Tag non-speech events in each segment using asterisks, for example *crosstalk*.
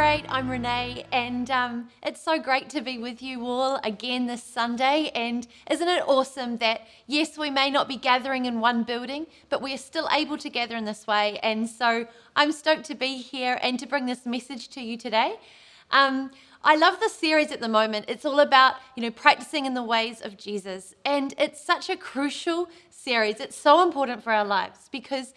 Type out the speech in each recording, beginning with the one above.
8, I'm Renee, and um, it's so great to be with you all again this Sunday. And isn't it awesome that, yes, we may not be gathering in one building, but we are still able to gather in this way. And so I'm stoked to be here and to bring this message to you today. Um, I love this series at the moment. It's all about, you know, practicing in the ways of Jesus. And it's such a crucial series. It's so important for our lives because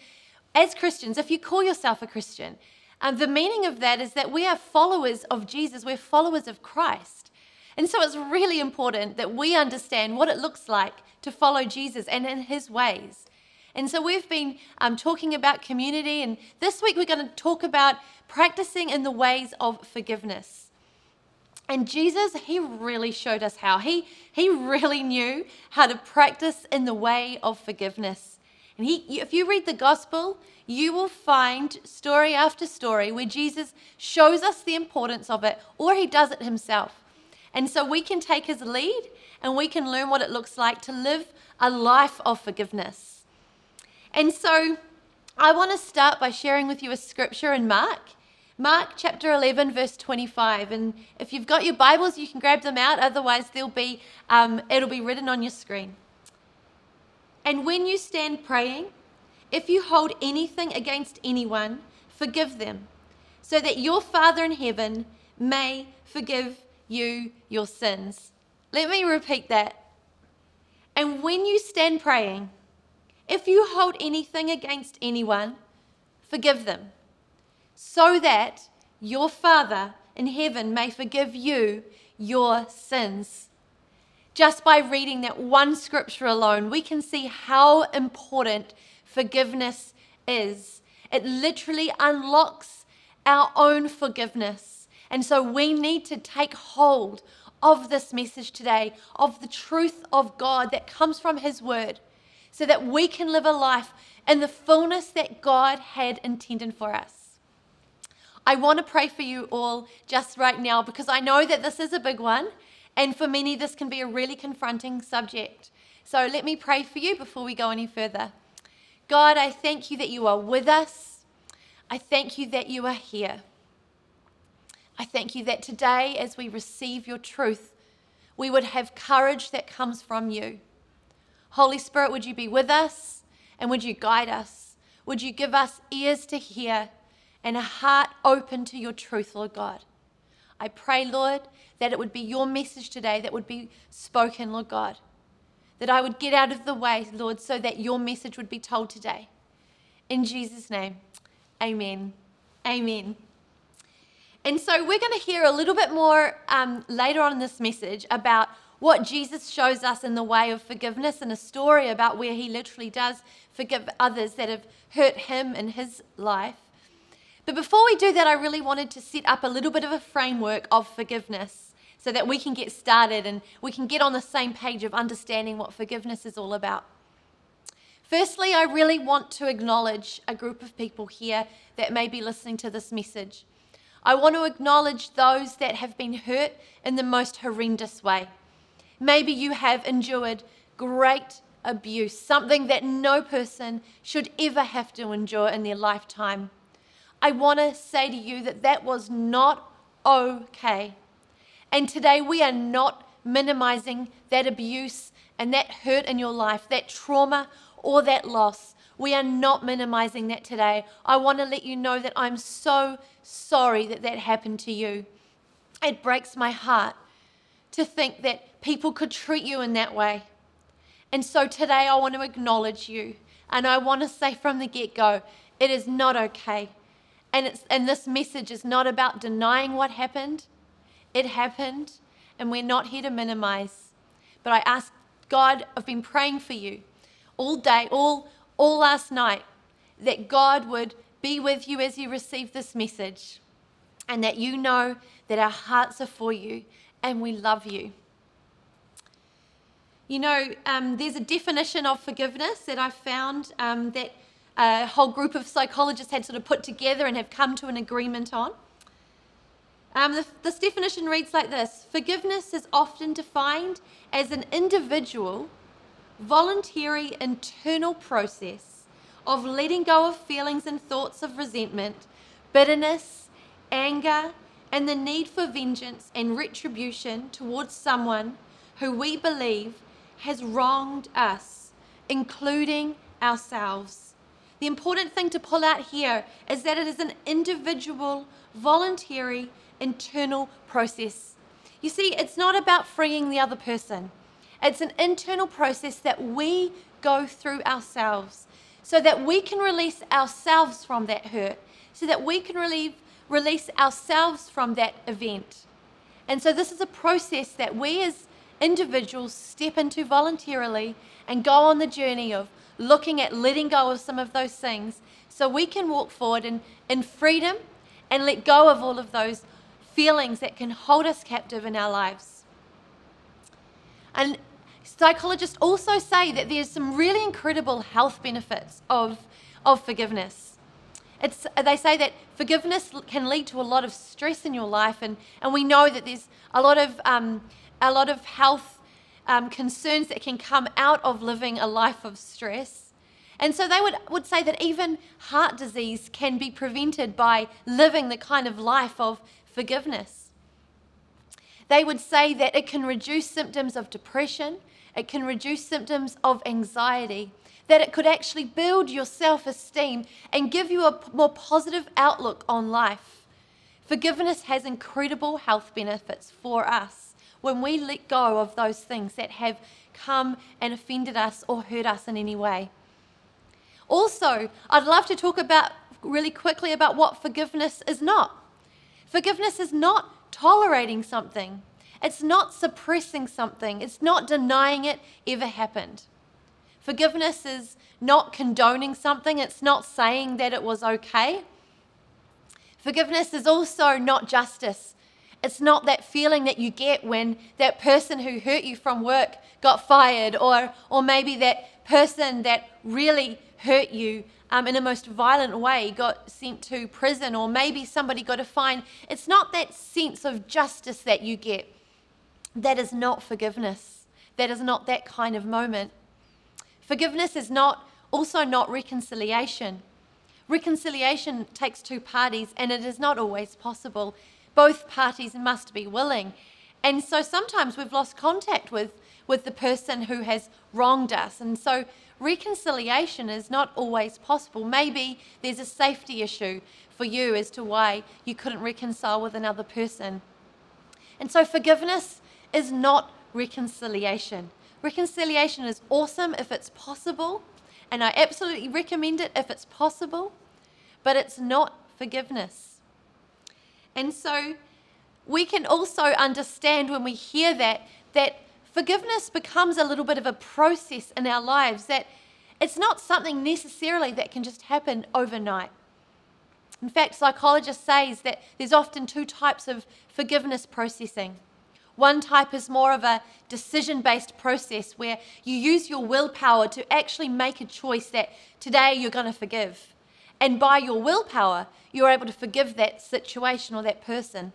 as Christians, if you call yourself a Christian, um, the meaning of that is that we are followers of Jesus, we're followers of Christ. And so it's really important that we understand what it looks like to follow Jesus and in his ways. And so we've been um, talking about community, and this week we're going to talk about practicing in the ways of forgiveness. And Jesus, he really showed us how. He, he really knew how to practice in the way of forgiveness. And he, if you read the gospel, you will find story after story where Jesus shows us the importance of it, or he does it himself. And so we can take his lead and we can learn what it looks like to live a life of forgiveness. And so I want to start by sharing with you a scripture in Mark. Mark chapter 11, verse 25. And if you've got your Bibles, you can grab them out. Otherwise, they'll be, um, it'll be written on your screen. And when you stand praying, if you hold anything against anyone, forgive them, so that your Father in heaven may forgive you your sins. Let me repeat that. And when you stand praying, if you hold anything against anyone, forgive them, so that your Father in heaven may forgive you your sins. Just by reading that one scripture alone, we can see how important forgiveness is. It literally unlocks our own forgiveness. And so we need to take hold of this message today, of the truth of God that comes from His Word, so that we can live a life in the fullness that God had intended for us. I want to pray for you all just right now because I know that this is a big one and for many, this can be a really confronting subject. So let me pray for you before we go any further. God, I thank you that you are with us. I thank you that you are here. I thank you that today, as we receive your truth, we would have courage that comes from you. Holy Spirit, would you be with us and would you guide us? Would you give us ears to hear and a heart open to your truth, Lord God? I pray, Lord, that it would be your message today that would be spoken, Lord God. That I would get out of the way, Lord, so that your message would be told today. In Jesus' name, amen. Amen. And so we're going to hear a little bit more um, later on in this message about what Jesus shows us in the way of forgiveness and a story about where he literally does forgive others that have hurt him in his life. But before we do that, I really wanted to set up a little bit of a framework of forgiveness so that we can get started and we can get on the same page of understanding what forgiveness is all about. Firstly, I really want to acknowledge a group of people here that may be listening to this message. I want to acknowledge those that have been hurt in the most horrendous way. Maybe you have endured great abuse, something that no person should ever have to endure in their lifetime. I want to say to you that that was not okay. And today we are not minimizing that abuse and that hurt in your life, that trauma or that loss. We are not minimizing that today. I want to let you know that I'm so sorry that that happened to you. It breaks my heart to think that people could treat you in that way. And so today I want to acknowledge you. And I want to say from the get go, it is not okay. And, and this message is not about denying what happened. It happened, and we're not here to minimize. But I ask God, I've been praying for you all day, all, all last night, that God would be with you as you receive this message, and that you know that our hearts are for you and we love you. You know, um, there's a definition of forgiveness that I've found um, that a whole group of psychologists had sort of put together and have come to an agreement on. Um, this definition reads like this Forgiveness is often defined as an individual, voluntary internal process of letting go of feelings and thoughts of resentment, bitterness, anger, and the need for vengeance and retribution towards someone who we believe has wronged us, including ourselves. The important thing to pull out here is that it is an individual, voluntary, internal process. You see, it's not about freeing the other person, it's an internal process that we go through ourselves so that we can release ourselves from that hurt, so that we can relieve, release ourselves from that event. And so, this is a process that we as individuals step into voluntarily and go on the journey of looking at letting go of some of those things so we can walk forward in, in freedom and let go of all of those feelings that can hold us captive in our lives. And psychologists also say that there's some really incredible health benefits of, of forgiveness. It's, they say that forgiveness can lead to a lot of stress in your life, and, and we know that there's a lot of, um, a lot of health um, concerns that can come out of living a life of stress. And so they would, would say that even heart disease can be prevented by living the kind of life of forgiveness. They would say that it can reduce symptoms of depression, it can reduce symptoms of anxiety, that it could actually build your self esteem and give you a more positive outlook on life. Forgiveness has incredible health benefits for us when we let go of those things that have come and offended us or hurt us in any way. Also, I'd love to talk about really quickly about what forgiveness is not. Forgiveness is not tolerating something. It's not suppressing something. It's not denying it ever happened. Forgiveness is not condoning something. It's not saying that it was okay. Forgiveness is also not justice. It's not that feeling that you get when that person who hurt you from work got fired, or, or maybe that person that really hurt you um, in a most violent way got sent to prison, or maybe somebody got a fine. It's not that sense of justice that you get. That is not forgiveness. That is not that kind of moment. Forgiveness is not also not reconciliation. Reconciliation takes two parties, and it is not always possible both parties must be willing. And so sometimes we've lost contact with, with the person who has wronged us. And so reconciliation is not always possible. Maybe there's a safety issue for you as to why you couldn't reconcile with another person. And so forgiveness is not reconciliation. Reconciliation is awesome if it's possible, and I absolutely recommend it if it's possible, but it's not forgiveness. And so we can also understand when we hear that, that forgiveness becomes a little bit of a process in our lives, that it's not something necessarily that can just happen overnight. In fact, psychologists say that there's often two types of forgiveness processing. One type is more of a decision based process where you use your willpower to actually make a choice that today you're going to forgive. And by your willpower, you're able to forgive that situation or that person.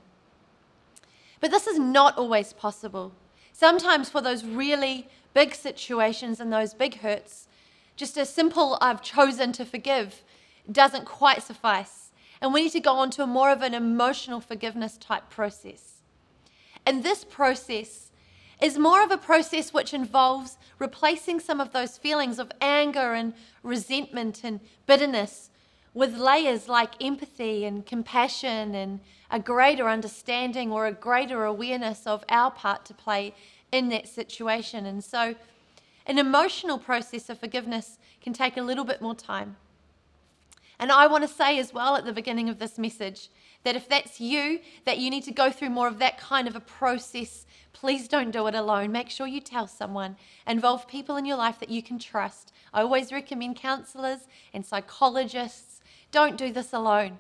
But this is not always possible. Sometimes, for those really big situations and those big hurts, just a simple I've chosen to forgive doesn't quite suffice. And we need to go on to a more of an emotional forgiveness type process. And this process is more of a process which involves replacing some of those feelings of anger and resentment and bitterness with layers like empathy and compassion and a greater understanding or a greater awareness of our part to play in that situation. And so, an emotional process of forgiveness can take a little bit more time. And I want to say as well at the beginning of this message that if that's you, that you need to go through more of that kind of a process, please don't do it alone. Make sure you tell someone. Involve people in your life that you can trust. I always recommend counselors and psychologists don't do this alone.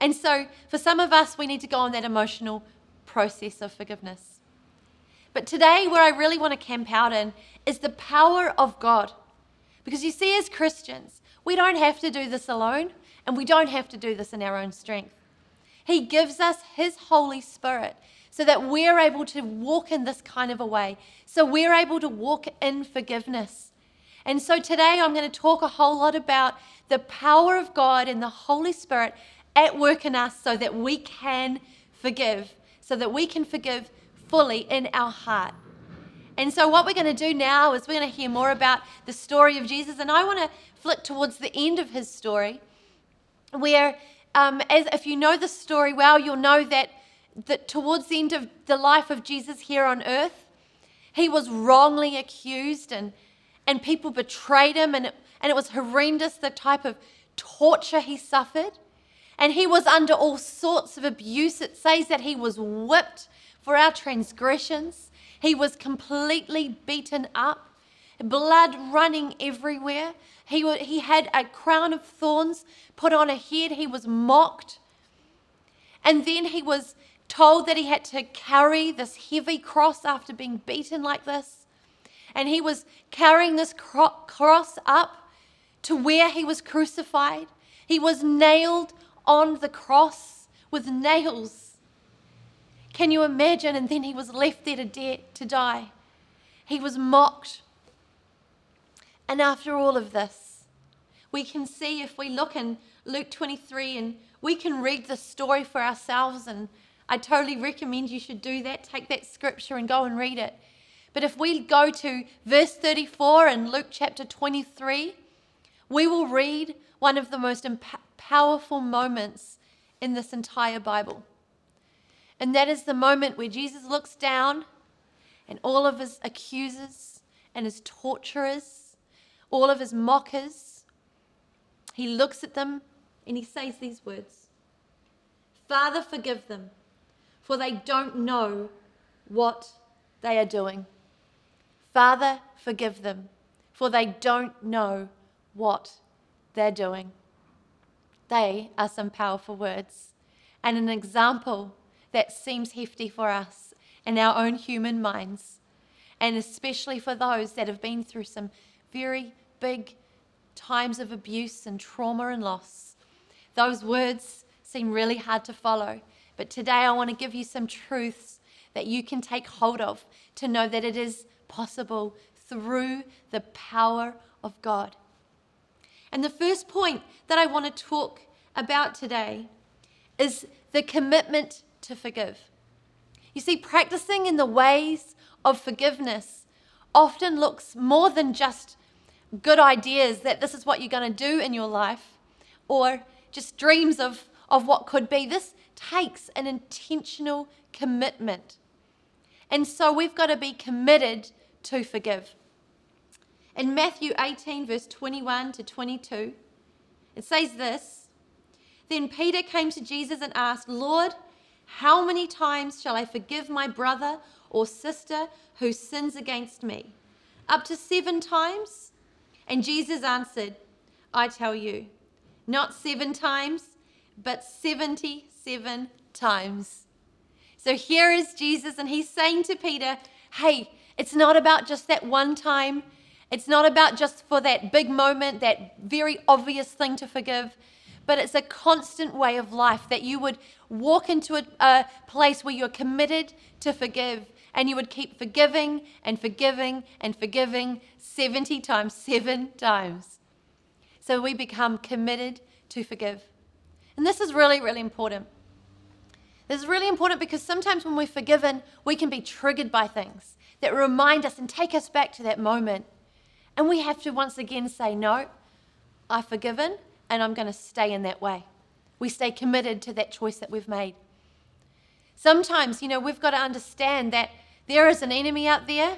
And so, for some of us, we need to go on that emotional process of forgiveness. But today, where I really want to camp out in is the power of God. Because you see, as Christians, we don't have to do this alone, and we don't have to do this in our own strength. He gives us His Holy Spirit so that we're able to walk in this kind of a way. So we're able to walk in forgiveness. And so today I'm going to talk a whole lot about the power of God and the Holy Spirit at work in us so that we can forgive so that we can forgive fully in our heart. And so, what we're going to do now is we're going to hear more about the story of Jesus. And I want to flick towards the end of his story, where, um, as if you know the story well, you'll know that, that towards the end of the life of Jesus here on earth, he was wrongly accused and, and people betrayed him, and it, and it was horrendous the type of torture he suffered. And he was under all sorts of abuse. It says that he was whipped for our transgressions, he was completely beaten up, blood running everywhere. He, he had a crown of thorns put on a head, he was mocked. And then he was told that he had to carry this heavy cross after being beaten like this. And he was carrying this cross up to where he was crucified. He was nailed on the cross with nails. Can you imagine? And then he was left there to, de- to die. He was mocked. And after all of this, we can see if we look in Luke 23 and we can read the story for ourselves. And I totally recommend you should do that. Take that scripture and go and read it. But if we go to verse 34 in Luke chapter 23, we will read one of the most imp- powerful moments in this entire Bible. And that is the moment where Jesus looks down and all of his accusers and his torturers, all of his mockers, he looks at them and he says these words Father, forgive them, for they don't know what they are doing. Father, forgive them, for they don't know what they're doing. They are some powerful words and an example that seems hefty for us in our own human minds, and especially for those that have been through some very big times of abuse and trauma and loss. Those words seem really hard to follow, but today I want to give you some truths that you can take hold of to know that it is possible through the power of God. And the first point that I want to talk about today is the commitment to forgive. You see, practicing in the ways of forgiveness often looks more than just good ideas that this is what you're going to do in your life or just dreams of, of what could be. This takes an intentional commitment. And so we've got to be committed to forgive. In Matthew 18, verse 21 to 22, it says this Then Peter came to Jesus and asked, Lord, how many times shall I forgive my brother or sister who sins against me? Up to seven times? And Jesus answered, I tell you, not seven times, but 77 times. So here is Jesus, and he's saying to Peter, Hey, it's not about just that one time. It's not about just for that big moment, that very obvious thing to forgive but it's a constant way of life that you would walk into a, a place where you're committed to forgive and you would keep forgiving and forgiving and forgiving 70 times, seven times. So we become committed to forgive. And this is really, really important. This is really important because sometimes when we're forgiven, we can be triggered by things that remind us and take us back to that moment. And we have to once again say, No, I've forgiven and I'm going to stay in that way. We stay committed to that choice that we've made. Sometimes, you know, we've got to understand that there is an enemy out there,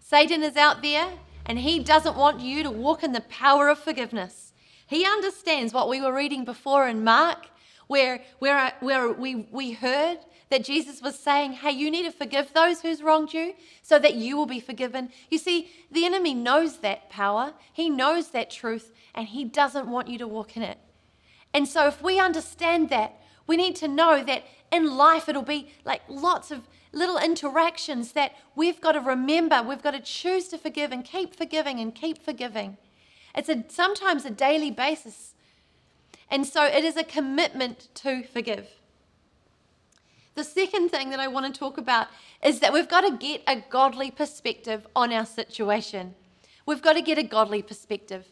Satan is out there, and he doesn't want you to walk in the power of forgiveness. He understands what we were reading before in Mark, where, where, where we, we heard that Jesus was saying, Hey, you need to forgive those who's wronged you so that you will be forgiven. You see, the enemy knows that power, he knows that truth, and He doesn't want you to walk in it. And so, if we understand that, we need to know that in life it'll be like lots of little interactions that we've got to remember. We've got to choose to forgive and keep forgiving and keep forgiving. It's a, sometimes a daily basis. And so it is a commitment to forgive. The second thing that I want to talk about is that we've got to get a godly perspective on our situation. We've got to get a godly perspective.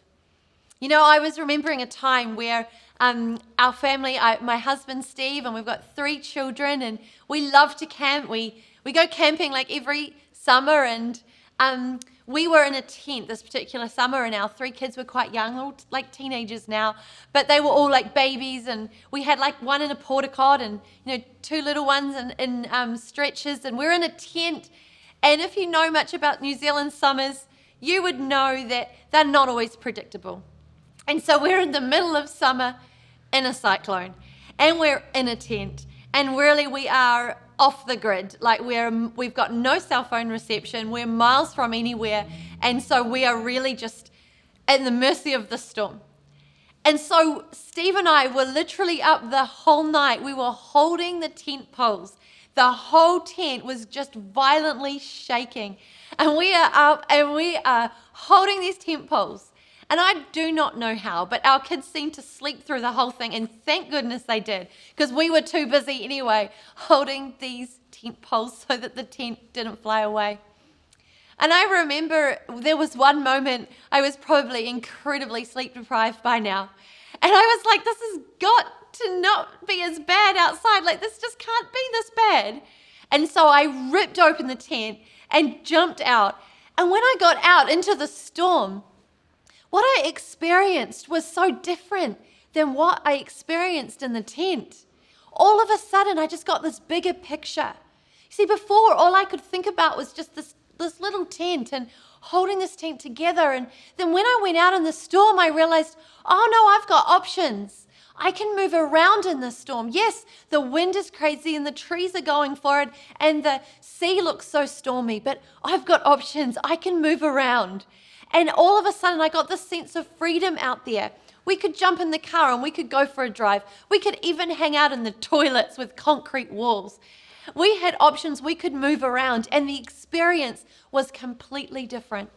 You know, I was remembering a time where um, our family, I, my husband Steve, and we've got three children, and we love to camp. We we go camping like every summer, and um, we were in a tent this particular summer, and our three kids were quite young, all like teenagers now, but they were all like babies, and we had like one in a porta cot, and you know two little ones in, in um, stretchers, and we're in a tent. And if you know much about New Zealand summers, you would know that they're not always predictable. And so we're in the middle of summer in a cyclone, and we're in a tent, and really we are off the grid. Like we're we've got no cell phone reception. We're miles from anywhere, and so we are really just at the mercy of the storm. And so Steve and I were literally up the whole night. We were holding the tent poles. The whole tent was just violently shaking. And we are up and we are holding these tent poles. And I do not know how, but our kids seemed to sleep through the whole thing, and thank goodness they did, because we were too busy anyway holding these tent poles so that the tent didn't fly away. And I remember there was one moment I was probably incredibly sleep deprived by now. And I was like, this has got to not be as bad outside. Like, this just can't be this bad. And so I ripped open the tent and jumped out. And when I got out into the storm, what I experienced was so different than what I experienced in the tent. All of a sudden, I just got this bigger picture. You See, before, all I could think about was just this, this little tent and holding this tent together. And then when I went out in the storm, I realized, oh no, I've got options. I can move around in the storm. Yes, the wind is crazy and the trees are going for it and the sea looks so stormy, but I've got options. I can move around. And all of a sudden, I got this sense of freedom out there. We could jump in the car and we could go for a drive. We could even hang out in the *laughs* toilets with concrete walls. We had options, we could move around, and the experience was completely different.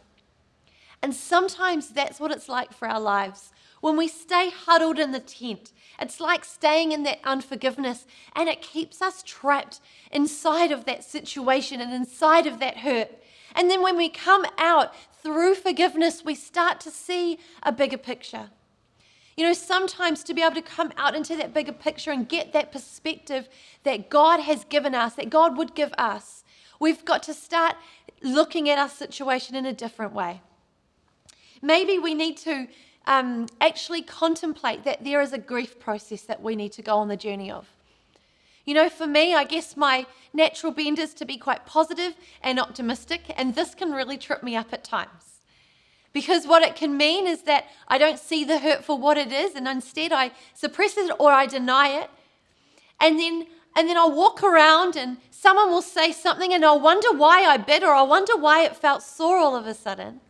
And sometimes that's what it's like for our lives. When we stay huddled in the tent, it's like staying in that unforgiveness, and it keeps us trapped inside of that situation and inside of that hurt. And then when we come out through forgiveness, we start to see a bigger picture. You know, sometimes to be able to come out into that bigger picture and get that perspective that God has given us, that God would give us, we've got to start looking at our situation in a different way. Maybe we need to um, actually contemplate that there is a grief process that we need to go on the journey of. You know, for me, I guess my natural bend is to be quite positive and optimistic, and this can really trip me up at times. Because what it can mean is that I don't see the hurt for what it is, and instead I suppress it or I deny it. And then and then I'll walk around and someone will say something and I'll wonder why I bit or I'll wonder why it felt sore all of a sudden.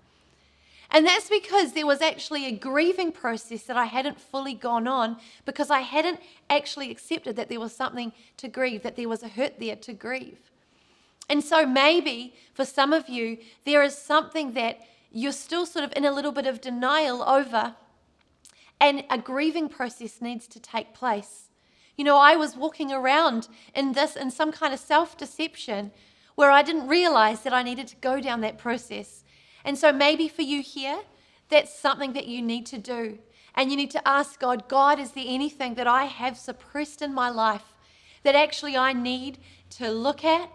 And that's because there was actually a grieving process that I hadn't fully gone on because I hadn't actually accepted that there was something to grieve, that there was a hurt there to grieve. And so maybe for some of you, there is something that you're still sort of in a little bit of denial over, and a grieving process needs to take place. You know, I was walking around in this, in some kind of self deception, where I didn't realize that I needed to go down that process. And so maybe for you here, that's something that you need to do. And you need to ask God, God, is there anything that I have suppressed in my life that actually I need to look at?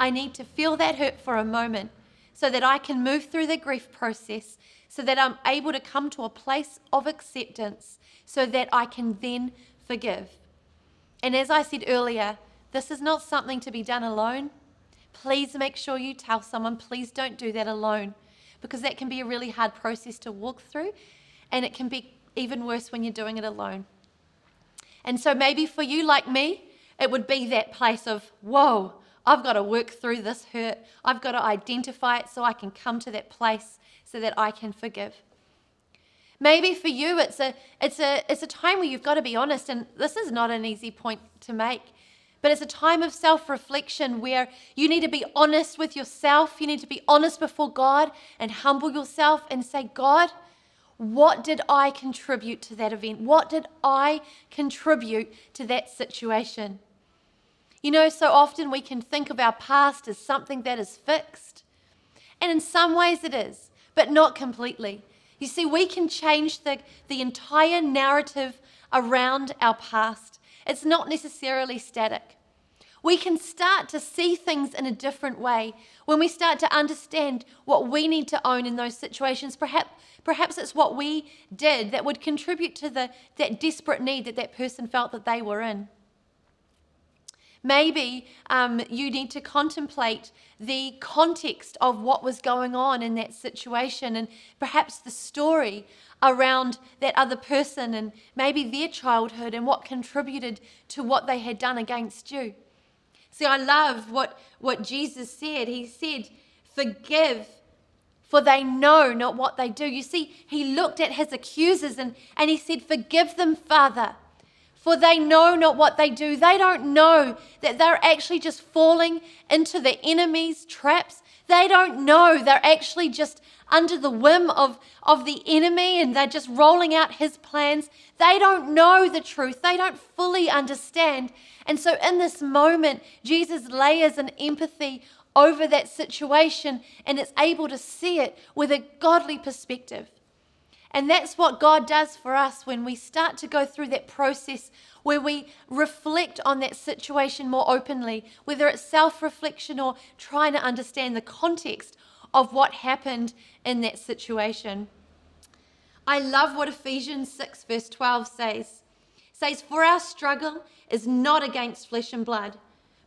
I need to feel that hurt for a moment so that I can move through the grief process, so that I'm able to come to a place of acceptance, so that I can then forgive. And as I said earlier, this is not something to be done alone. Please make sure you tell someone, please don't do that alone because that can be a really hard process to walk through, and it can be even worse when you're doing it alone. And so maybe for you, like me, it would be that place of, whoa, I've got to work through this hurt. I've got to identify it so I can come to that place so that I can forgive. Maybe for you, it's a, it's, a, it's a time where you've got to be honest, and this is not an easy point to make. But it's a time of self reflection where you need to be honest with yourself. You need to be honest before God and humble yourself and say, God, what did I contribute to that event? What did I contribute to that situation? You know, so often we can think of our past as something that is fixed. And in some ways it is, but not completely. You see, we can change the, the entire narrative around our past. It's not necessarily static. We can start to see things in a different way when we start to understand what we need to own in those situations. Perhaps, perhaps it's what we did that would contribute to the, that desperate need that that person felt that they were in. Maybe um, you need to contemplate the context of what was going on in that situation and perhaps the story around that other person and maybe their childhood and what contributed to what they had done against you. See, I love what, what Jesus said. He said, Forgive, for they know not what they do. You see, he looked at his accusers and, and he said, Forgive them, Father for they know not what they do. They don't know that they're actually just falling into the enemy's traps. They don't know they're actually just under the whim of, of the enemy and they're just rolling out his plans. They don't know the truth. They don't fully understand. And so, in this moment, Jesus layers an empathy over that situation and is able to see it with a godly perspective. And that's what God does for us when we start to go through that process where we reflect on that situation more openly, whether it's self reflection or trying to understand the context of what happened in that situation. I love what Ephesians 6, verse 12 says. It says, For our struggle is not against flesh and blood,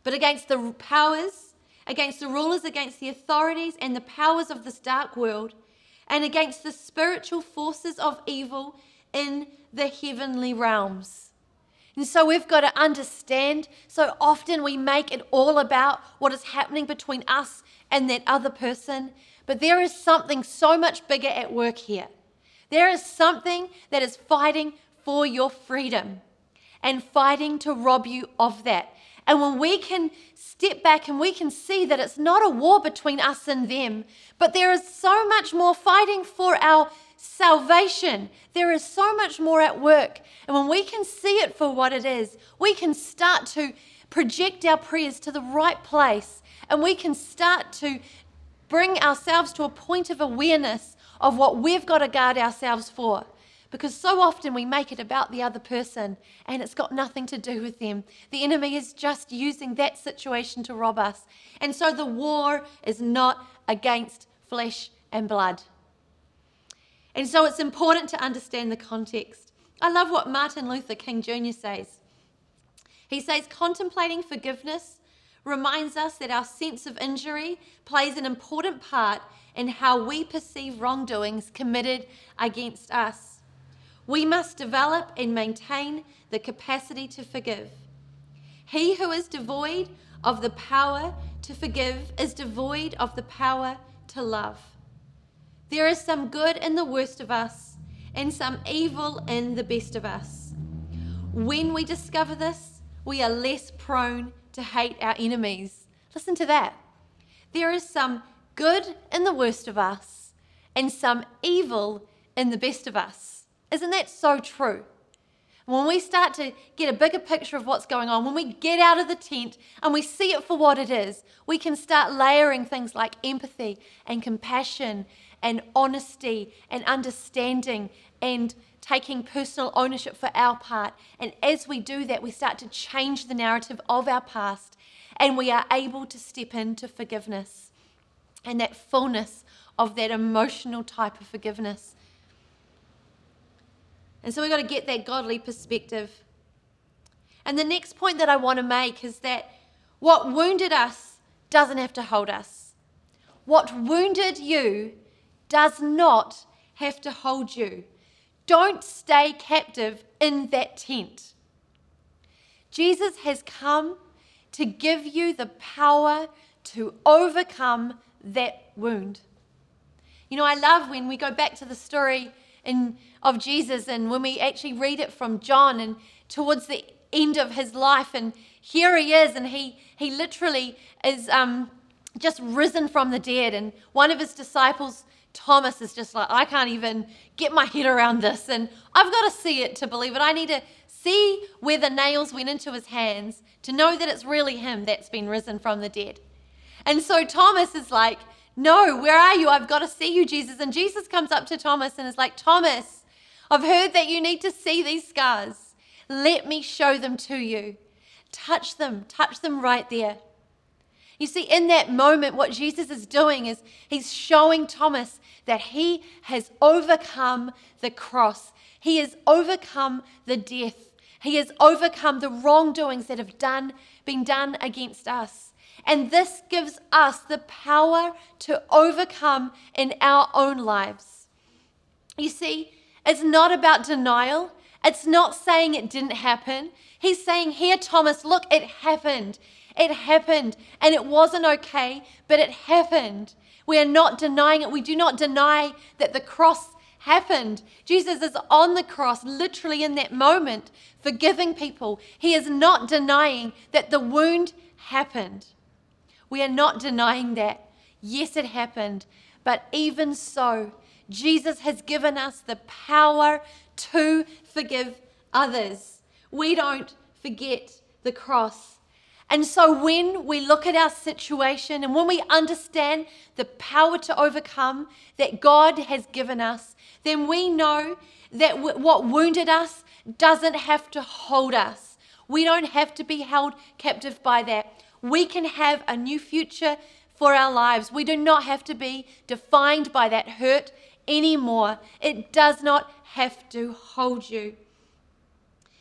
but against the powers, against the rulers, against the authorities, and the powers of this dark world and against the spiritual forces of evil in the heavenly realms. And so we've got to understand. So often we make it all about what is happening between us and that other person. But there is something so much bigger at work here. There is something that is fighting for your freedom and fighting to rob you of that. And when we can step back and we can see that it's not a war between us and them, but there is so much more fighting for our salvation. There is so much more at work. And when we can see it for what it is, we can start to project our prayers to the right place and we can start to bring ourselves to a point of awareness of what we've got to guard ourselves for. Because so often we make it about the other person and it's got nothing to do with them. The enemy is just using that situation to rob us. And so the war is not against flesh and blood. And so it's important to understand the context. I love what Martin Luther King Jr. says. He says, contemplating forgiveness reminds us that our sense of injury plays an important part in how we perceive wrongdoings committed against us. We must develop and maintain the capacity to forgive. He who is devoid of the power to forgive is devoid of the power to love. There is some good in the worst of us and some evil in the best of us. When we discover this, we are less prone to hate our enemies. Listen to that. There is some good in the worst of us and some evil in the best of us. Isn't that so true? When we start to get a bigger picture of what's going on, when we get out of the tent and we see it for what it is, we can start layering things like empathy and compassion and honesty and understanding and taking personal ownership for our part. And as we do that, we start to change the narrative of our past and we are able to step into forgiveness and that fullness of that emotional type of forgiveness. And so we've got to get that godly perspective. And the next point that I want to make is that what wounded us doesn't have to hold us. What wounded you does not have to hold you. Don't stay captive in that tent. Jesus has come to give you the power to overcome that wound. You know, I love when we go back to the story in, of Jesus. And when we actually read it from John and towards the end of his life, and here he is, and he, he literally is um, just risen from the dead. And one of his disciples, Thomas, is just like, I can't even get my head around this. And I've got to see it to believe it. I need to see where the nails went into his hands to know that it's really him that's been risen from the dead. And so Thomas is like, No, where are you? I've got to see you, Jesus. And Jesus comes up to Thomas and is like, Thomas, I've heard that you need to see these scars. Let me show them to you. Touch them, touch them right there. You see, in that moment, what Jesus is doing is he's showing Thomas that he has overcome the cross, he has overcome the death, he has overcome the wrongdoings that have done, been done against us. And this gives us the power to overcome in our own lives. You see, it's not about denial. It's not saying it didn't happen. He's saying, Here, Thomas, look, it happened. It happened and it wasn't okay, but it happened. We are not denying it. We do not deny that the cross happened. Jesus is on the cross, literally in that moment, forgiving people. He is not denying that the wound happened. We are not denying that. Yes, it happened. But even so, Jesus has given us the power to forgive others. We don't forget the cross. And so when we look at our situation and when we understand the power to overcome that God has given us, then we know that what wounded us doesn't have to hold us. We don't have to be held captive by that. We can have a new future for our lives. We do not have to be defined by that hurt anymore. It does not have to hold you.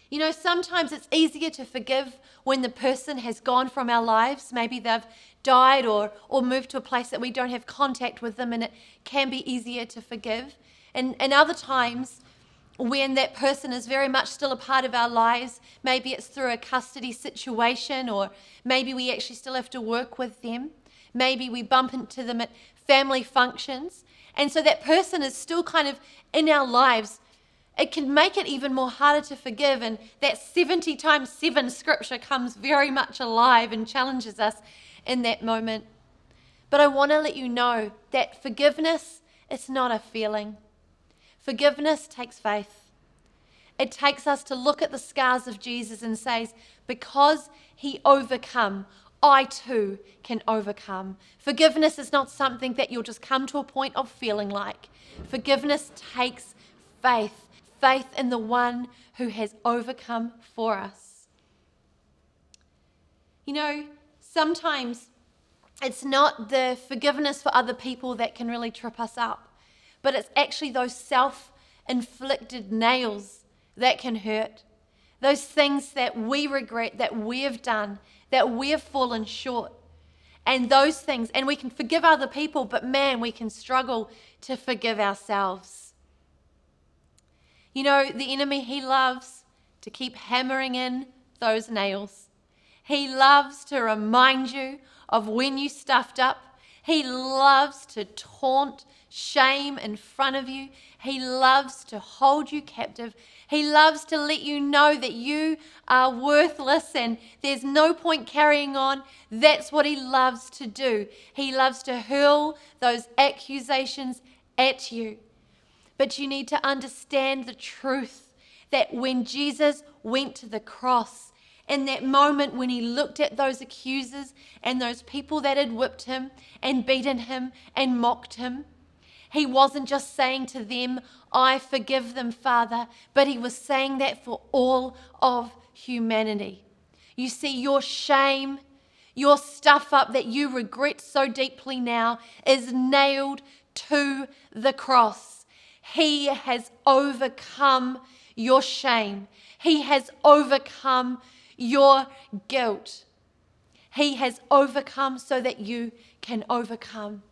You know, sometimes it's easier to forgive when the person has gone from our lives. Maybe they've died or, or moved to a place that we don't have contact with them, and it can be easier to forgive. And, and other times, when that person is very much still a part of our lives, maybe it's through a custody situation, or maybe we actually still have to work with them. Maybe we bump into them at family functions. And so that person is still kind of in our lives it can make it even more harder to forgive. And that 70 times 7 scripture comes very much alive and challenges us in that moment. But I want to let you know that forgiveness is not a feeling. Forgiveness takes faith. It takes us to look at the scars of Jesus and says, because he overcome, I too can overcome. Forgiveness is not something that you'll just come to a point of feeling like. Forgiveness takes faith faith in the one who has overcome for us. You know, sometimes it's not the forgiveness for other people that can really trip us up, but it's actually those self inflicted nails that can hurt. Those things that we regret, that we have done, that we have fallen short. And those things, and we can forgive other people, but man, we can struggle to forgive ourselves. You know, the enemy, he loves to keep hammering in those nails. He loves to remind you of when you stuffed up. He loves to taunt shame in front of you. He loves to hold you captive. He loves to let you know that you are worthless and there's no point carrying on. That's what he loves to do. He loves to hurl those accusations at you. But you need to understand the truth that when Jesus went to the cross, in that moment when he looked at those accusers and those people that had whipped him and beaten him and mocked him, he wasn't just saying to them, I forgive them, Father, but he was saying that for all of humanity. You see, your shame, your stuff up that you regret so deeply now is nailed to the cross. He has overcome your shame. He has overcome your guilt. He has overcome so that you can overcome.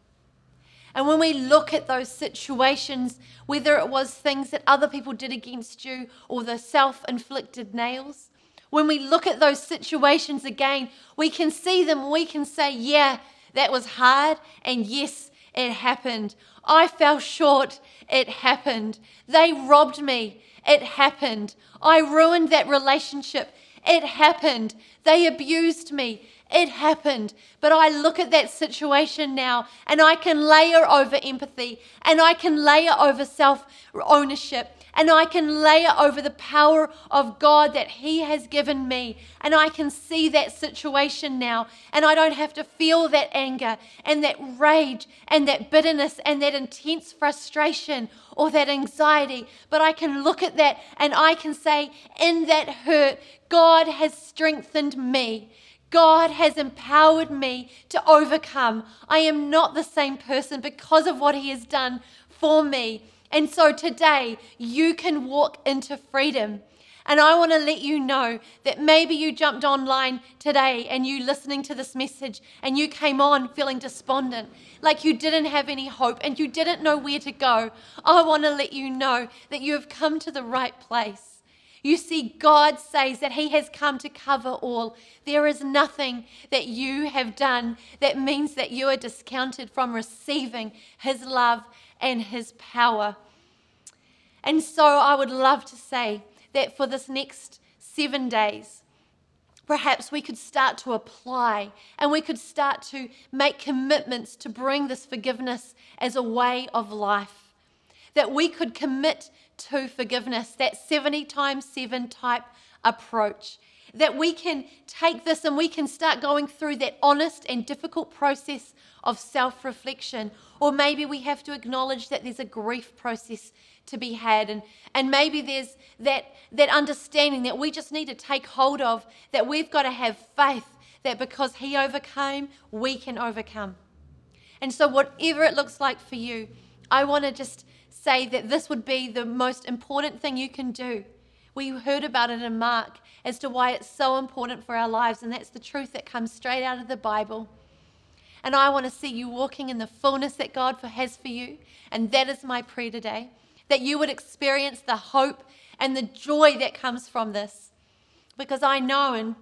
And when we look at those situations, whether it was things that other people did against you or the self inflicted nails, when we look at those situations again, we can see them. We can say, yeah, that was hard. And yes, it happened. I fell short. It happened. They robbed me. It happened. I ruined that relationship. It happened. They abused me. It happened. But I look at that situation now and I can layer over empathy and I can layer over self ownership and I can lay it over the power of God that He has given me. And I can see that situation now. And I don't have to feel that anger and that rage and that bitterness and that intense frustration or that anxiety. But I can look at that and I can say, in that hurt, God has strengthened me. God has empowered me to overcome. I am not the same person because of what He has done for me. And so today, you can walk into freedom. And I want to let you know that maybe you jumped online today and you listening to this message and you came on feeling despondent, like you didn't have any hope and you didn't know where to go. I want to let you know that you have come to the right place. You see, God says that He has come to cover all. There is nothing that you have done that means that you are discounted from receiving His love and His power. And so I would love to say that for this next seven days, perhaps we could start to apply and we could start to make commitments to bring this forgiveness as a way of life. That we could commit to forgiveness, that 70 times 7 type approach. That we can take this and we can start going through that honest and difficult process of self reflection. Or maybe we have to acknowledge that there's a grief process to be had. And, and maybe there's that, that understanding that we just need to take hold of, that we've got to have faith that because He overcame, we can overcome. And so, whatever it looks like for you, I want to just say that this would be the most important thing you can do. We heard about it in Mark as to why it's so important for our lives, and that's the truth that comes straight out of the Bible. And I want to see you walking in the fullness that God has for you. And that is my prayer today that you would experience the hope and the joy that comes from this. Because I know, and,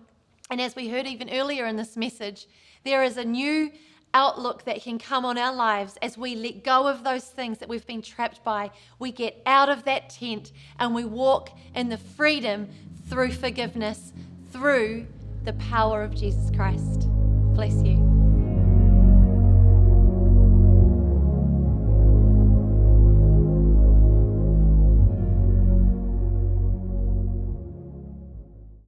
and as we heard even earlier in this message, there is a new outlook that can come on our lives as we let go of those things that we've been trapped by. We get out of that tent and we walk in the freedom through forgiveness, through the power of Jesus Christ. Bless you.